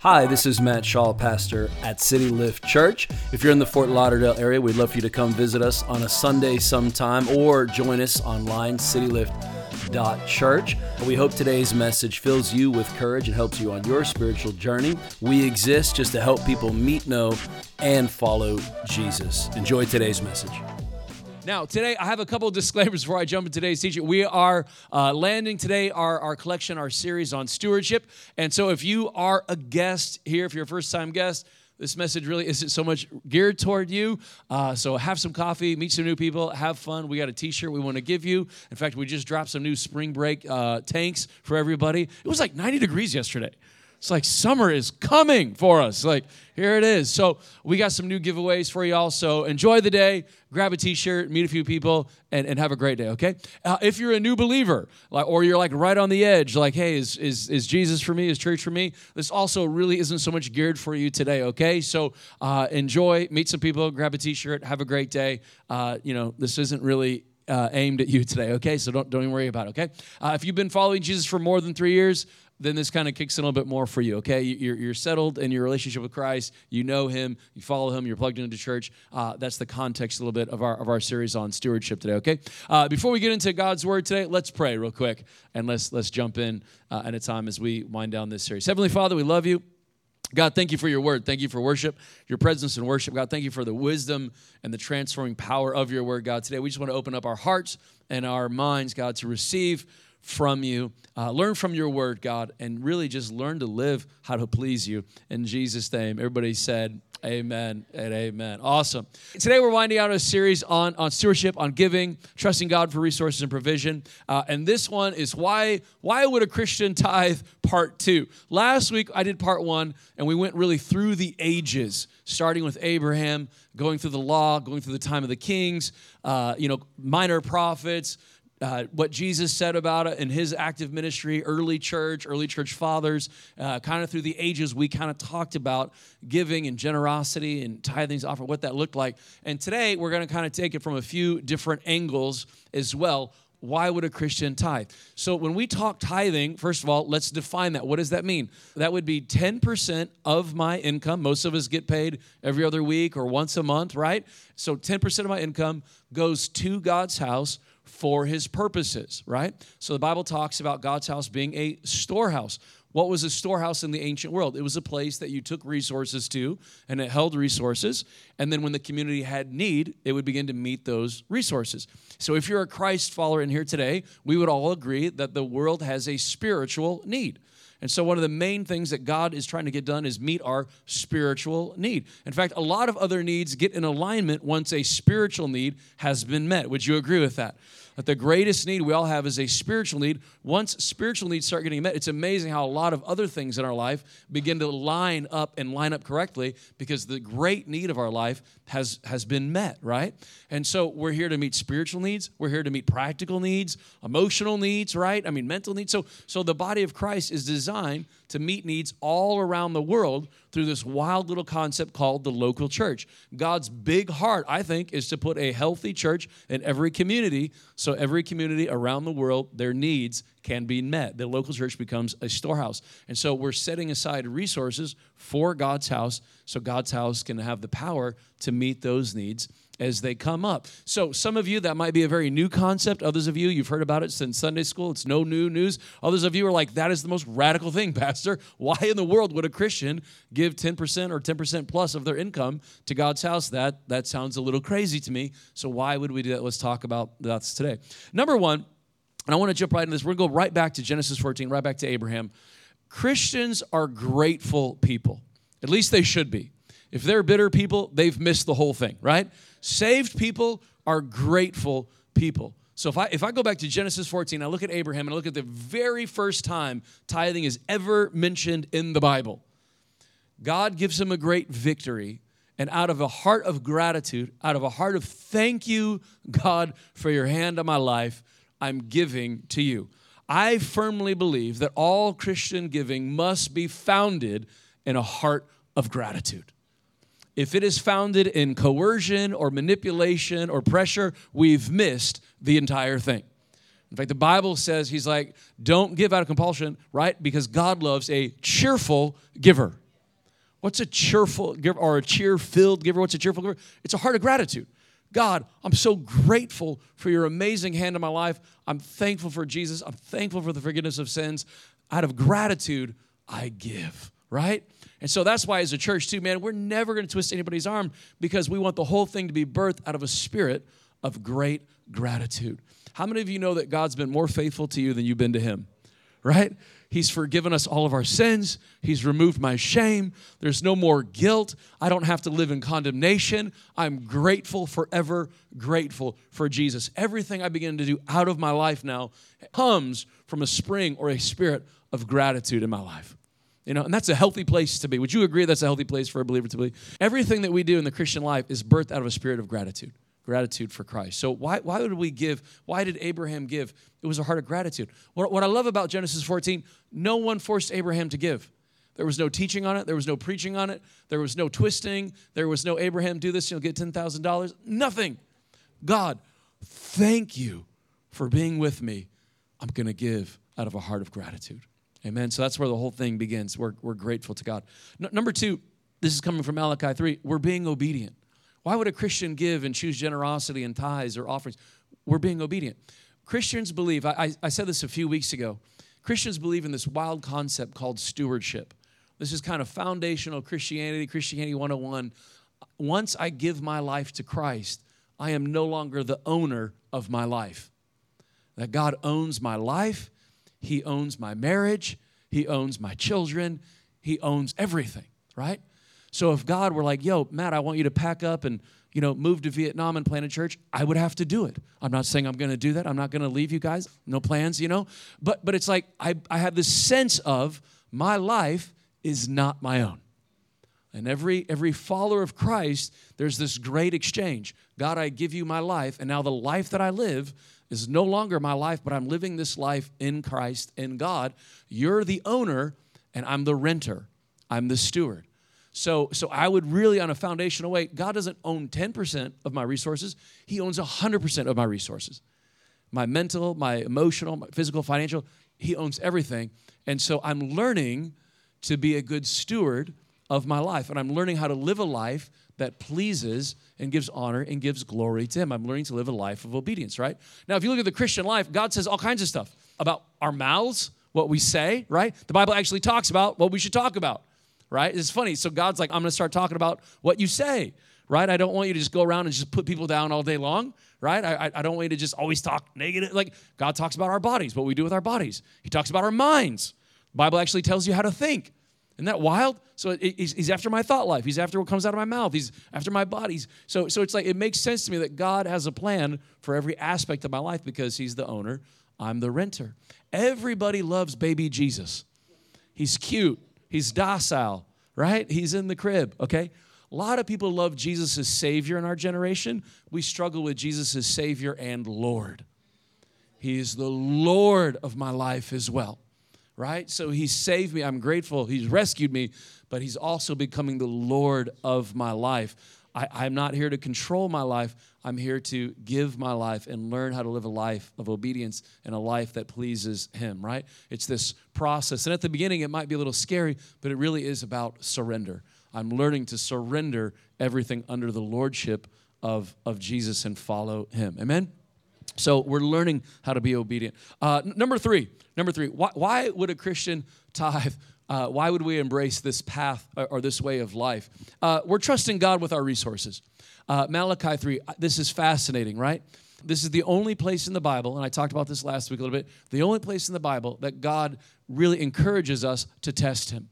Hi, this is Matt Shaw, pastor at City Lift Church. If you're in the Fort Lauderdale area, we'd love for you to come visit us on a Sunday sometime or join us online, citylift.church. We hope today's message fills you with courage and helps you on your spiritual journey. We exist just to help people meet, know, and follow Jesus. Enjoy today's message. Now, today I have a couple of disclaimers before I jump into today's teaching. We are uh, landing today our, our collection, our series on stewardship. And so, if you are a guest here, if you're a first time guest, this message really isn't so much geared toward you. Uh, so have some coffee, meet some new people, have fun. We got a T-shirt we want to give you. In fact, we just dropped some new spring break uh, tanks for everybody. It was like 90 degrees yesterday. It's like summer is coming for us. Like, here it is. So, we got some new giveaways for y'all. So, enjoy the day, grab a t shirt, meet a few people, and, and have a great day, okay? Uh, if you're a new believer, like, or you're like right on the edge, like, hey, is, is, is Jesus for me? Is church for me? This also really isn't so much geared for you today, okay? So, uh, enjoy, meet some people, grab a t shirt, have a great day. Uh, you know, this isn't really uh, aimed at you today, okay? So don't, don't even worry about it, okay? Uh, if you've been following Jesus for more than three years, then this kind of kicks in a little bit more for you, okay? You're, you're settled in your relationship with Christ. You know Him. You follow Him. You're plugged into church. Uh, that's the context a little bit of our, of our series on stewardship today, okay? Uh, before we get into God's Word today, let's pray real quick and let's, let's jump in uh, at a time as we wind down this series. Heavenly Father, we love you. God, thank you for your word. Thank you for worship, your presence in worship. God, thank you for the wisdom and the transforming power of your word, God. Today, we just want to open up our hearts and our minds, God, to receive from you. Uh, learn from your word, God, and really just learn to live how to please you. In Jesus' name, everybody said, Amen and amen. Awesome. Today we're winding out a series on, on stewardship, on giving, trusting God for resources and provision. Uh, and this one is why why would a Christian tithe? Part two. Last week I did part one, and we went really through the ages, starting with Abraham, going through the law, going through the time of the kings, uh, you know, minor prophets uh, what Jesus said about it in his active ministry, early church, early church fathers, uh, kind of through the ages, we kind of talked about giving and generosity and tithings offer, what that looked like. And today we're going to kind of take it from a few different angles as well. Why would a Christian tithe? So, when we talk tithing, first of all, let's define that. What does that mean? That would be 10% of my income. Most of us get paid every other week or once a month, right? So, 10% of my income goes to God's house for his purposes, right? So the Bible talks about God's house being a storehouse. What was a storehouse in the ancient world? It was a place that you took resources to and it held resources. And then when the community had need, it would begin to meet those resources. So if you're a Christ follower in here today, we would all agree that the world has a spiritual need. And so, one of the main things that God is trying to get done is meet our spiritual need. In fact, a lot of other needs get in alignment once a spiritual need has been met. Would you agree with that? That the greatest need we all have is a spiritual need. Once spiritual needs start getting met, it's amazing how a lot of other things in our life begin to line up and line up correctly because the great need of our life has, has been met, right? And so we're here to meet spiritual needs, we're here to meet practical needs, emotional needs, right? I mean, mental needs. So, so the body of Christ is designed to meet needs all around the world through this wild little concept called the local church. God's big heart, I think, is to put a healthy church in every community so every community around the world, their needs can be met. The local church becomes a storehouse. And so we're setting aside resources for God's house so God's house can have the power to meet those needs as they come up. So, some of you, that might be a very new concept. Others of you, you've heard about it since Sunday school. It's no new news. Others of you are like, that is the most radical thing, Pastor. Why in the world would a Christian give 10% or 10% plus of their income to God's house? That, that sounds a little crazy to me. So, why would we do that? Let's talk about that today. Number one, and I want to jump right into this. We're going to go right back to Genesis 14, right back to Abraham. Christians are grateful people. At least they should be. If they're bitter people, they've missed the whole thing, right? Saved people are grateful people. So if I if I go back to Genesis 14, I look at Abraham and I look at the very first time tithing is ever mentioned in the Bible. God gives him a great victory, and out of a heart of gratitude, out of a heart of thank you, God, for your hand on my life, I'm giving to you. I firmly believe that all Christian giving must be founded in a heart of gratitude. If it is founded in coercion or manipulation or pressure, we've missed the entire thing. In fact, the Bible says, He's like, don't give out of compulsion, right? Because God loves a cheerful giver. What's a cheerful giver or a cheer filled giver? What's a cheerful giver? It's a heart of gratitude. God, I'm so grateful for your amazing hand in my life. I'm thankful for Jesus. I'm thankful for the forgiveness of sins. Out of gratitude, I give, right? And so that's why, as a church, too, man, we're never going to twist anybody's arm because we want the whole thing to be birthed out of a spirit of great gratitude. How many of you know that God's been more faithful to you than you've been to Him? Right? He's forgiven us all of our sins. He's removed my shame. There's no more guilt. I don't have to live in condemnation. I'm grateful, forever grateful for Jesus. Everything I begin to do out of my life now comes from a spring or a spirit of gratitude in my life. You know, and that's a healthy place to be. Would you agree that's a healthy place for a believer to be? Everything that we do in the Christian life is birthed out of a spirit of gratitude gratitude for Christ. So why, why would we give? Why did Abraham give? It was a heart of gratitude. What, what I love about Genesis 14, no one forced Abraham to give. There was no teaching on it. There was no preaching on it. There was no twisting. There was no Abraham, do this, you'll get $10,000. Nothing. God, thank you for being with me. I'm going to give out of a heart of gratitude. Amen. So that's where the whole thing begins. We're, we're grateful to God. Number two, this is coming from Malachi 3. We're being obedient. Why would a Christian give and choose generosity and tithes or offerings? We're being obedient. Christians believe, I, I said this a few weeks ago, Christians believe in this wild concept called stewardship. This is kind of foundational Christianity, Christianity 101. Once I give my life to Christ, I am no longer the owner of my life. That God owns my life, He owns my marriage, He owns my children, He owns everything, right? So if God were like, yo, Matt, I want you to pack up and you know, move to Vietnam and plant a church, I would have to do it. I'm not saying I'm going to do that. I'm not going to leave you guys. No plans, you know. But but it's like I I have this sense of my life is not my own. And every every follower of Christ, there's this great exchange. God, I give you my life, and now the life that I live is no longer my life, but I'm living this life in Christ in God. You're the owner, and I'm the renter. I'm the steward. So, so I would really, on a foundational way, God doesn't own 10% of my resources, He owns 100% of my resources. My mental, my emotional, my physical, financial, He owns everything. And so I'm learning to be a good steward of my life. And I'm learning how to live a life that pleases and gives honor and gives glory to Him. I'm learning to live a life of obedience, right? Now, if you look at the Christian life, God says all kinds of stuff about our mouths, what we say, right? The Bible actually talks about what we should talk about right? It's funny. So God's like, I'm going to start talking about what you say, right? I don't want you to just go around and just put people down all day long, right? I, I don't want you to just always talk negative. Like God talks about our bodies, what we do with our bodies. He talks about our minds. The Bible actually tells you how to think. Isn't that wild? So he's, after my thought life. He's after what comes out of my mouth. He's after my bodies. So, so it's like it makes sense to me that God has a plan for every aspect of my life because He's the owner. I'm the renter. Everybody loves baby Jesus. He's cute. He's docile, right? He's in the crib, okay? A lot of people love Jesus as Savior in our generation. We struggle with Jesus as Savior and Lord. He is the Lord of my life as well, right? So He saved me. I'm grateful. He's rescued me, but He's also becoming the Lord of my life. I, am not here to control my life. I'm here to give my life and learn how to live a life of obedience and a life that pleases Him, right? It's this process. And at the beginning, it might be a little scary, but it really is about surrender. I'm learning to surrender everything under the lordship of, of Jesus and follow Him. Amen? So we're learning how to be obedient. Uh, number three, number three, why, why would a Christian tithe? Uh, why would we embrace this path or, or this way of life? Uh, we're trusting God with our resources. Uh, Malachi 3, uh, this is fascinating, right? This is the only place in the Bible, and I talked about this last week a little bit, the only place in the Bible that God really encourages us to test Him.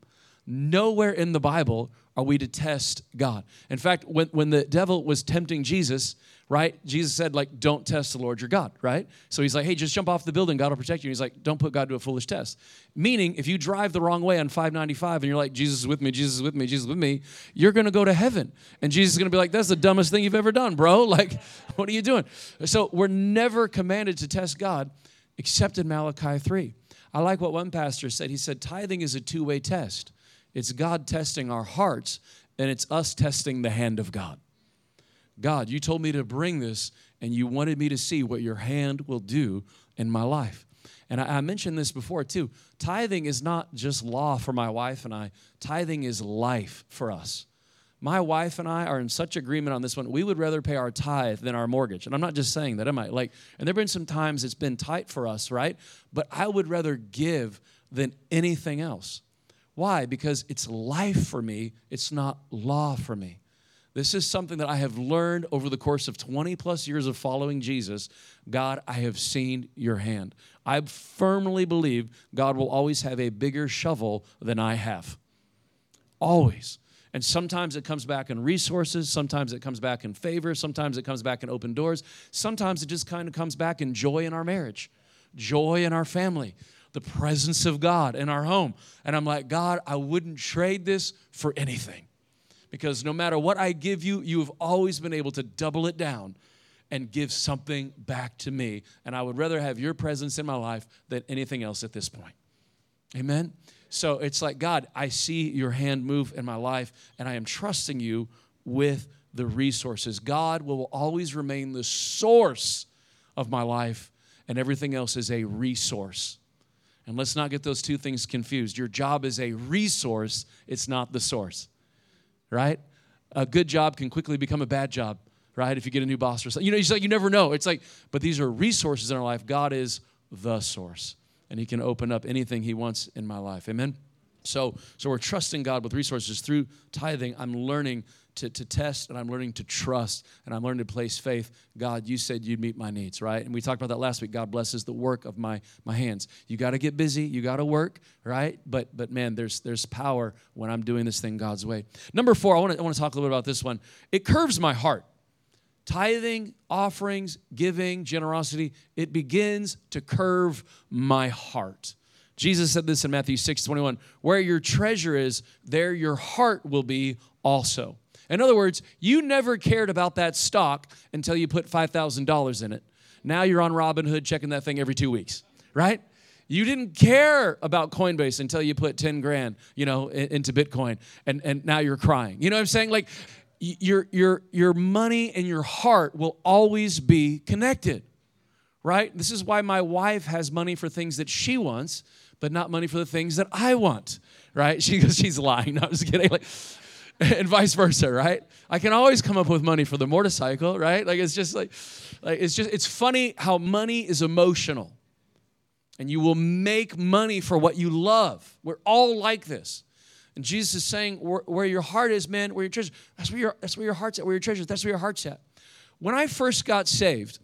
Nowhere in the Bible are we to test God. In fact, when, when the devil was tempting Jesus, right, Jesus said, like, don't test the Lord your God, right? So he's like, hey, just jump off the building, God will protect you. And he's like, don't put God to a foolish test. Meaning, if you drive the wrong way on 595 and you're like, Jesus is with me, Jesus is with me, Jesus is with me, you're gonna go to heaven. And Jesus is gonna be like, that's the dumbest thing you've ever done, bro. Like, what are you doing? So we're never commanded to test God except in Malachi 3. I like what one pastor said. He said, tithing is a two way test. It's God testing our hearts, and it's us testing the hand of God. God, you told me to bring this, and you wanted me to see what your hand will do in my life. And I, mentioned this before too. Tithing is not just law for my wife and I, tithing is life for us. My wife and I are in such agreement on this one. We would rather pay our tithe than our mortgage. And I'm not just saying that, am I? Like, and there have been some times it's been tight for us, right? But I would rather give than anything else. Why? Because it's life for me, it's not law for me. This is something that I have learned over the course of 20 plus years of following Jesus. God, I have seen your hand. I firmly believe God will always have a bigger shovel than I have. Always. And sometimes it comes back in resources, sometimes it comes back in favor, sometimes it comes back in open doors, sometimes it just kind of comes back in joy in our marriage, joy in our family, the presence of God in our home. And I'm like, God, I wouldn't trade this for anything. Because no matter what I give you, you have always been able to double it down and give something back to me. And I would rather have your presence in my life than anything else at this point. Amen? So it's like, God, I see your hand move in my life, and I am trusting you with the resources. God will always remain the source of my life, and everything else is a resource. And let's not get those two things confused. Your job is a resource, it's not the source, right? A good job can quickly become a bad job, right? If you get a new boss or something. You know, it's like you never know. It's like, but these are resources in our life. God is the source and he can open up anything he wants in my life. Amen. So, so we're trusting God with resources through tithing. I'm learning to, to test and I'm learning to trust and I'm learning to place faith. God, you said you'd meet my needs, right? And we talked about that last week. God blesses the work of my, my hands. You got to get busy, you got to work, right? But but man, there's there's power when I'm doing this thing God's way. Number four, I want to I want to talk a little bit about this one. It curves my heart. Tithing, offerings, giving, generosity, it begins to curve my heart. Jesus said this in Matthew 6 21 Where your treasure is, there your heart will be also. In other words, you never cared about that stock until you put $5,000 in it. Now you're on Robinhood checking that thing every two weeks, right? You didn't care about Coinbase until you put 10 grand, you know, into Bitcoin and, and now you're crying. You know what I'm saying? Like your, your, your money and your heart will always be connected, right? This is why my wife has money for things that she wants, but not money for the things that I want, right? She goes, she's lying. No, I'm just kidding. Like, and vice versa, right? I can always come up with money for the motorcycle, right? Like it's just like, like it's just it's funny how money is emotional, and you will make money for what you love. We're all like this. And Jesus is saying, where, where your heart is, man, where your treasure, that's where your, that's where your heart's at, where your treasure, that's where your heart's at. When I first got saved,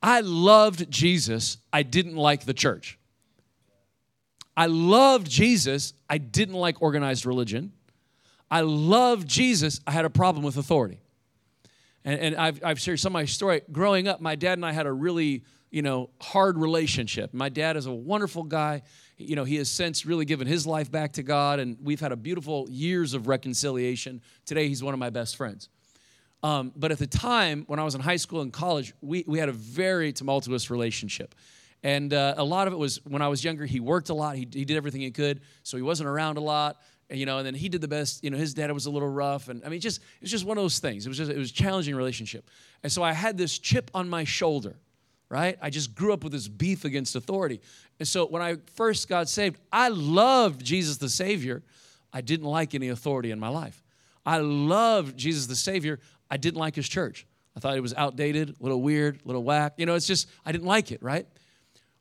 I loved Jesus. I didn't like the church. I loved Jesus. I didn't like organized religion. I loved Jesus. I had a problem with authority. And, and I've, I've shared some of my story. Growing up, my dad and I had a really, you know, hard relationship. My dad is a wonderful guy you know, he has since really given his life back to God, and we've had a beautiful years of reconciliation. Today, he's one of my best friends. Um, but at the time, when I was in high school and college, we, we had a very tumultuous relationship. And uh, a lot of it was when I was younger, he worked a lot, he, he did everything he could, so he wasn't around a lot. You know, and then he did the best. You know, his dad was a little rough, and I mean, just it was just one of those things. It was just it was a challenging relationship, and so I had this chip on my shoulder right? I just grew up with this beef against authority. And so when I first got saved, I loved Jesus the Savior. I didn't like any authority in my life. I loved Jesus the Savior. I didn't like his church. I thought it was outdated, a little weird, a little whack. You know, it's just, I didn't like it, right?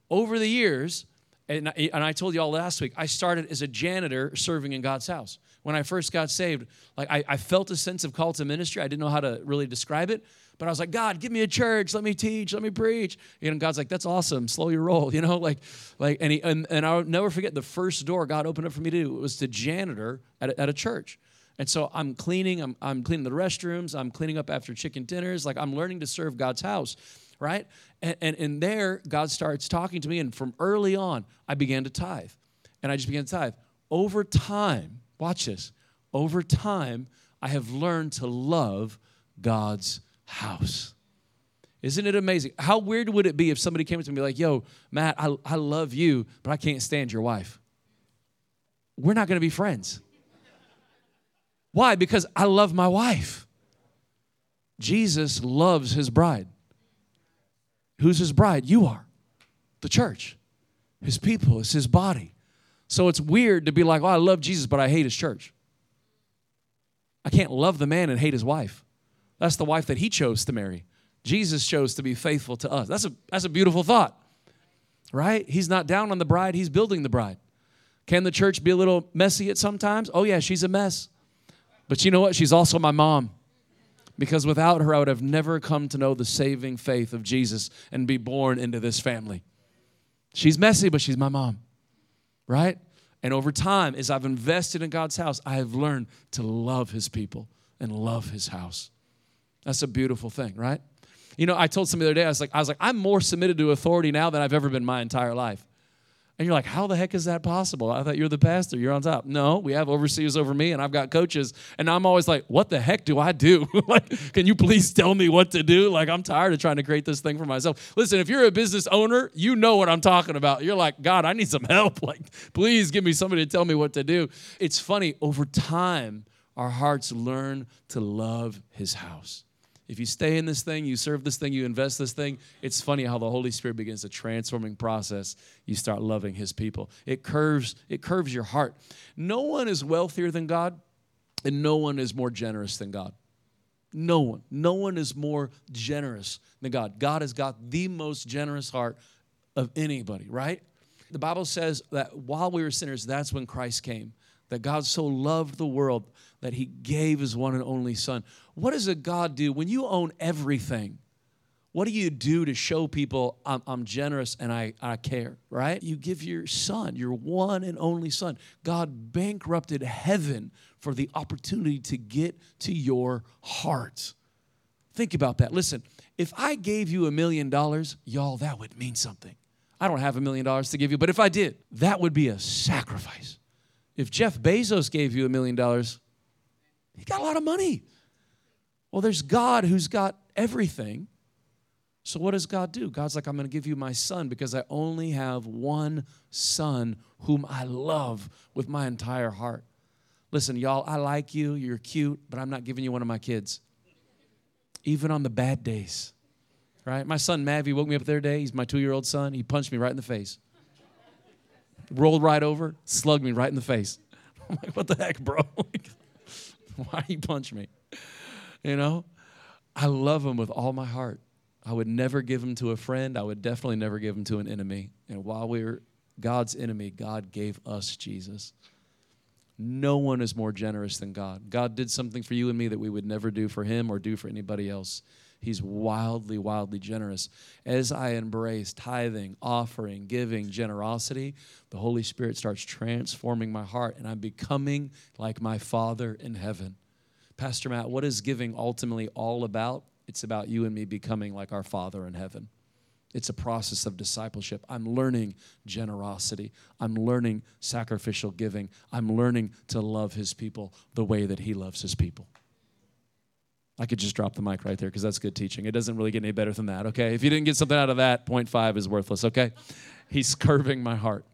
Over the years, and I, and I told you all last week, I started as a janitor serving in God's house. When I first got saved, like I, I felt a sense of call to ministry. I didn't know how to really describe it, but I was like, God, give me a church, let me teach, let me preach. You know, God's like, that's awesome, slow your roll, you know, like, like, and he, and, and I'll never forget the first door God opened up for me to do was to janitor at a, at a church. And so I'm cleaning, I'm, I'm cleaning the restrooms, I'm cleaning up after chicken dinners, like I'm learning to serve God's house, right? And, and, and there, God starts talking to me, and from early on, I began to tithe. And I just began to tithe. Over time, watch this, over time, I have learned to love God's house. Isn't it amazing? How weird would it be if somebody came to me and be like, yo, Matt, I, I love you, but I can't stand your wife? We're not to be friends. Why? Because I love my wife. Jesus loves his bride. Who's his bride? You are, the church. his people, it's his body. So it's weird to be like, oh, I love Jesus, but I hate his church. I can't love the man and hate his wife. That's the wife that he chose to marry. Jesus chose to be faithful to us. That's a, that's a beautiful thought, right? He's not down on the bride, he's building the bride. Can the church be a little messy at sometimes? Oh, yeah, she's a mess. But you know what? She's also my mom. Because without her, I would have never come to know the saving faith of Jesus and be born into this family. She's messy, but she's my mom, right? And over time, as I've invested in God's house, I have learned to love his people and love his house. That's a beautiful thing, right? You know, I told somebody the other day, I was like, I was like, I'm more submitted to authority now than I've ever been my entire life. And you're like, how the heck is that possible? I thought you're the pastor, you're on top. No, we have overseers over me, and I've got coaches, and I'm always like, what the heck do I do? like, can you please tell me what to do? Like, I'm tired of trying to create this thing for myself. Listen, if you're a business owner, you know what I'm talking about. You're like, God, I need some help. Like, please give me somebody to tell me what to do. It's funny, over time, our hearts learn to love his house. If you stay in this thing, you serve this thing, you invest this thing, it's funny how the Holy Spirit begins a transforming process. You start loving his people. It curves, it curves your heart. No one is wealthier than God, and no one is more generous than God. No one. No one is more generous than God. God has got the most generous heart of anybody, right? The Bible says that while we were sinners, that's when Christ came. That God so loved the world that he gave his one and only son. What does a God do when you own everything? What do you do to show people I'm, I'm, generous and I, I care, right? You give your son, your one and only son. God bankrupted heaven for the opportunity to get to your heart. Think about that. Listen, if I gave you a million dollars, y'all, that would mean something. I don't have a million dollars to give you, but if I did, that would be a sacrifice. If Jeff Bezos gave you a million dollars, he got a lot of money. Well, there's God who's got everything. So, what does God do? God's like, I'm going to give you my son because I only have one son whom I love with my entire heart. Listen, y'all, I like you. You're cute, but I'm not giving you one of my kids. Even on the bad days, right? My son Mavi woke me up the other day. He's my two year old son. He punched me right in the face. Rolled right over, slugged me right in the face. I'm like, what the heck, bro? Why you punch me? You know, I love him with all my heart. I would never give him to a friend. I would definitely never give him to an enemy. And while we were God's enemy, God gave us Jesus. No one is more generous than God. God did something for you and me that we would never do for him or do for anybody else. He's wildly, wildly generous. As I embrace tithing, offering, giving, generosity, the Holy Spirit starts transforming my heart, and I'm becoming like my Father in heaven. Pastor Matt, what is giving ultimately all about? It's about you and me becoming like our Father in heaven. It's a process of discipleship. I'm learning generosity. I'm learning sacrificial giving. I'm learning to love His people the way that He loves His people. I could just drop the mic right there because that's good teaching. It doesn't really get any better than that, okay? If you didn't get something out of that, point five is worthless, okay? He's curving my heart.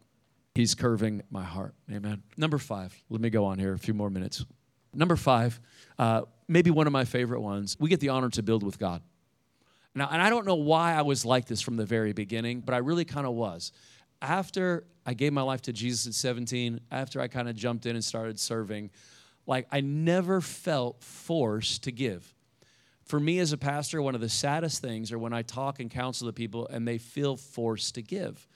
He's curving my heart. Amen. Number five, let me go on here a few more minutes. Number five, uh, maybe one of my favorite ones, we get the honor to build with God. Now, and I don't know why I was like this from the very beginning, but I really kind of was. After I gave my life to Jesus at 17, after I kind of jumped in and started serving, like I never felt forced to give for me as a pastor, one of the saddest things are when I talk and counsel the people and they feel forced to give.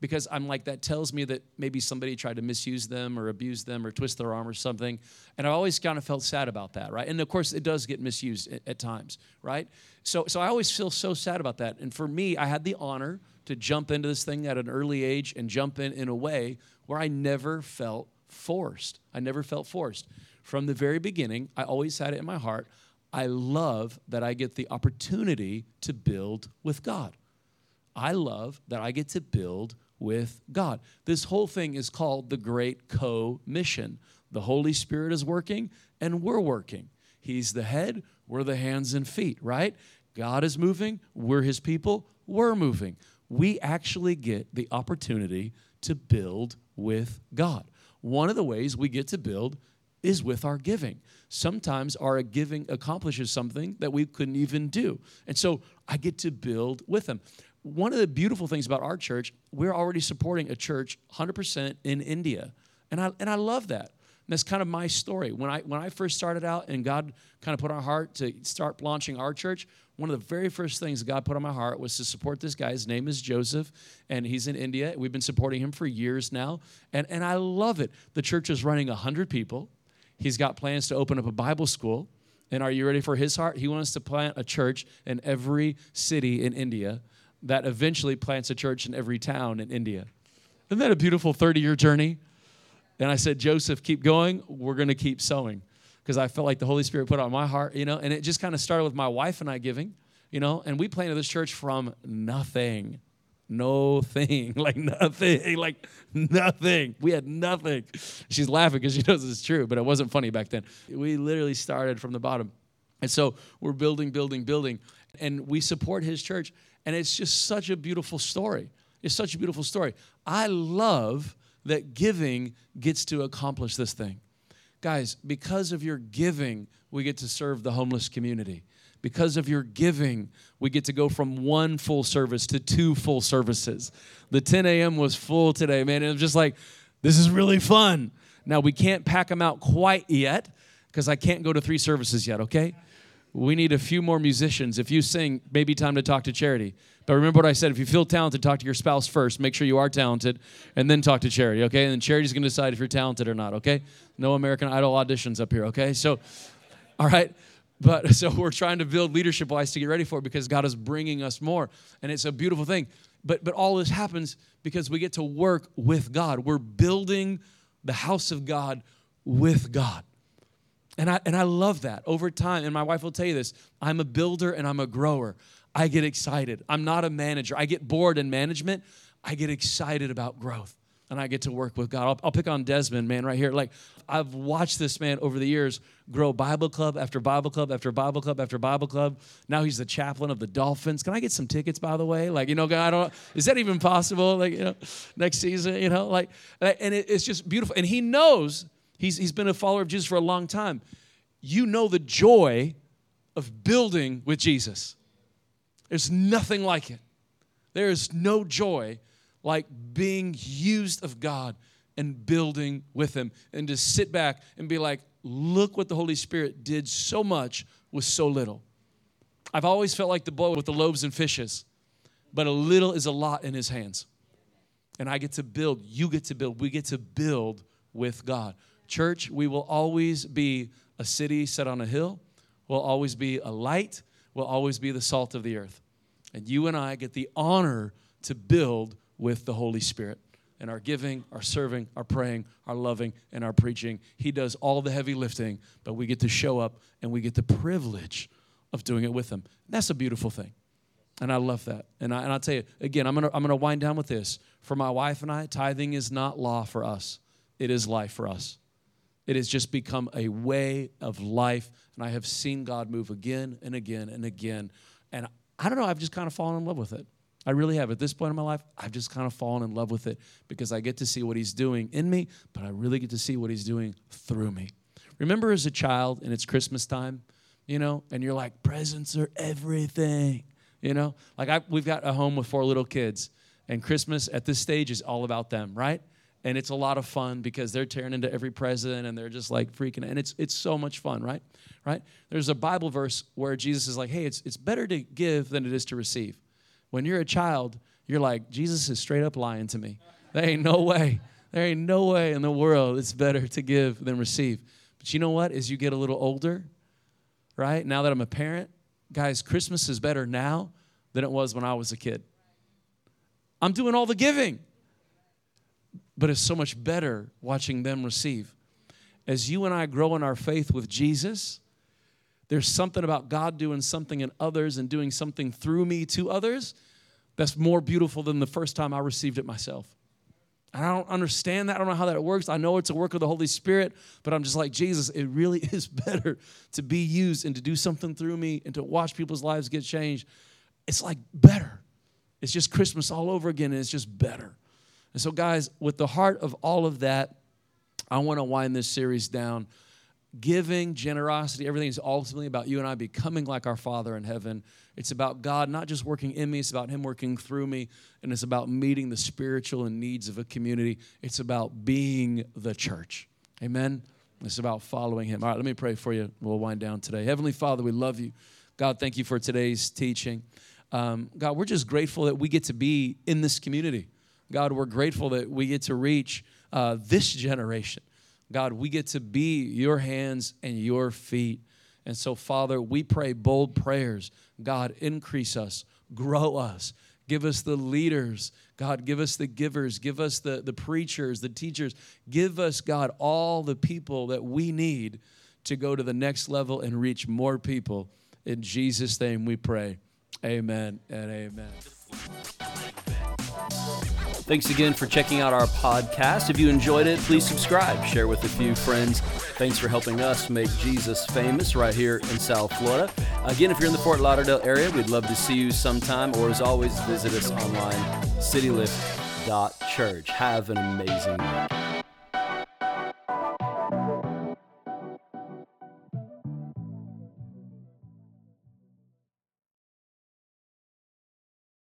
Because I'm like, that tells me that maybe somebody tried to misuse them or abuse them or twist their arm or something. And I always kind of felt sad about that, right? And of course, it does get misused at, at times, right? So, so I always feel so sad about that. And for me, I had the honor to jump into this thing at an early age and jump in in a way where I never felt forced. I never felt forced. From the very beginning, I always had it in my heart I love that I get the opportunity to build with God. I love that I get to build with God. This whole thing is called the Great Co Mission. The Holy Spirit is working, and we're working. He's the head, we're the hands and feet, right? God is moving, we're His people, we're moving. We actually get the opportunity to build with God. One of the ways we get to build is with our giving. Sometimes our giving accomplishes something that we couldn't even do. And so I get to build with them. one of the beautiful things about our church, we're already supporting a church 100% in India. And I, and I love that. And that's kind of my story. When I, when I first started out and God kind of put on our heart to start launching our church, one of the very first things God put on my heart was to support this guy. His name is Joseph, and he's in India. We've been supporting him for years now, and, and I love it. The church is running 100 people. He's got plans to open up a Bible school. And are you ready for his heart? He wants to plant a church in every city in India that eventually plants a church in every town in India. Isn't that a beautiful 30 year journey? And I said, Joseph, keep going. We're going to keep sowing. Because I felt like the Holy Spirit put on my heart, you know, and it just kind of started with my wife and I giving, you know, and we planted this church from nothing. No thing, like nothing, like nothing. We had nothing. She's laughing because she knows it's true, but it wasn't funny back then. We literally started from the bottom. And so we're building, building, building, and we support his church. And it's just such a beautiful story. It's such a beautiful story. I love that giving gets to accomplish this thing. Guys, because of your giving, we get to serve the homeless community. Because of your giving, we get to go from one full service to two full services. The 10 a.m. was full today, man. It was just like, this is really fun. Now, we can't pack them out quite yet because I can't go to three services yet, okay? We need a few more musicians. If you sing, maybe time to talk to Charity. But remember what I said if you feel talented, talk to your spouse first. Make sure you are talented, and then talk to Charity, okay? And then Charity's gonna decide if you're talented or not, okay? No American Idol auditions up here, okay? So, all right. But so we're trying to build leadership wise to get ready for it because God is bringing us more. And it's a beautiful thing. But, but all this happens because we get to work with God. We're building the house of God with God. And I, and I love that over time. And my wife will tell you this I'm a builder and I'm a grower. I get excited. I'm not a manager. I get bored in management. I get excited about growth and I get to work with God. I'll, I'll, pick on Desmond, man, right here. Like, I've watched this man over the years grow Bible club after Bible club after Bible club after Bible club. Now he's the chaplain of the Dolphins. Can I get some tickets, by the way? Like, you know, God, I don't, is that even possible? Like, you know, next season, you know, like, and it, it's just beautiful. And he knows He's, he's been a follower of Jesus for a long time. You know the joy of building with Jesus. There's nothing like it. There is no joy like being used of God and building with Him and to sit back and be like, look what the Holy Spirit did so much with so little. I've always felt like the boy with the loaves and fishes, but a little is a lot in His hands. And I get to build, you get to build, we get to build with God. Church, we will always be a city set on a hill. We'll always be a light. We'll always be the salt of the earth. And you and I get the honor to build with the Holy Spirit. And our giving, our serving, our praying, our loving, and our preaching. He does all the heavy lifting, but we get to show up and we get the privilege of doing it with Him. That's a beautiful thing. And I love that. And, I, and I'll tell you, again, I'm going to I'm to wind down with this. For my wife and I, tithing is not law for us, it is life for us. It has just become a way of life. And I have seen God move again and again and again. And I don't know, I've just kind of fallen in love with it. I really have. At this point in my life, I've just kind of fallen in love with it because I get to see what He's doing in me, but I really get to see what He's doing through me. Remember as a child and it's Christmas time, you know, and you're like, presents are everything, you know? Like, I, we've got a home with four little kids, and Christmas at this stage is all about them, right? and it's a lot of fun because they're tearing into every present and they're just like freaking and it's it's so much fun right right there's a bible verse where jesus is like hey it's, it's better to give than it is to receive when you're a child you're like jesus is straight up lying to me. There ain't no way. There ain't no way in the world it's better to give than receive. But you know what? As you get a little older right now that i'm a parent guys christmas is better now than it was when i was a kid. I'm doing all the giving but it's so much better watching them receive. As you and I grow in our faith with Jesus, there's something about God doing something in others and doing something through me to others that's more beautiful than the first time I received it myself. And I don't understand that. I don't know how that works. I know it's a work of the Holy Spirit, but I'm just like, Jesus, it really is better to be used and to do something through me and to watch people's lives get changed. It's like better. It's just Christmas all over again, and it's just better. And so, guys, with the heart of all of that, I want to wind this series down. Giving, generosity, everything is ultimately about you and I becoming like our Father in heaven. It's about God not just working in me, it's about Him working through me, and it's about meeting the spiritual and needs of a community. It's about being the church. Amen. It's about following Him. All right, let me pray for you. We'll wind down today. Heavenly Father, we love you. God, thank you for today's teaching. Um, God, we're just grateful that we get to be in this community. God, we're grateful that we get to reach uh, this generation. God, we get to be your hands and your feet. And so, Father, we pray bold prayers. God, increase us, grow us, give us the leaders. God, give us the givers, give us the, the preachers, the teachers. Give us, God, all the people that we need to go to the next level and reach more people. In Jesus' name we pray. Amen and amen. Thanks again for checking out our podcast. If you enjoyed it, please subscribe, share with a few friends. Thanks for helping us make Jesus famous right here in South Florida. Again, if you're in the Fort Lauderdale area, we'd love to see you sometime, or as always, visit us online, citylift.church. Have an amazing day.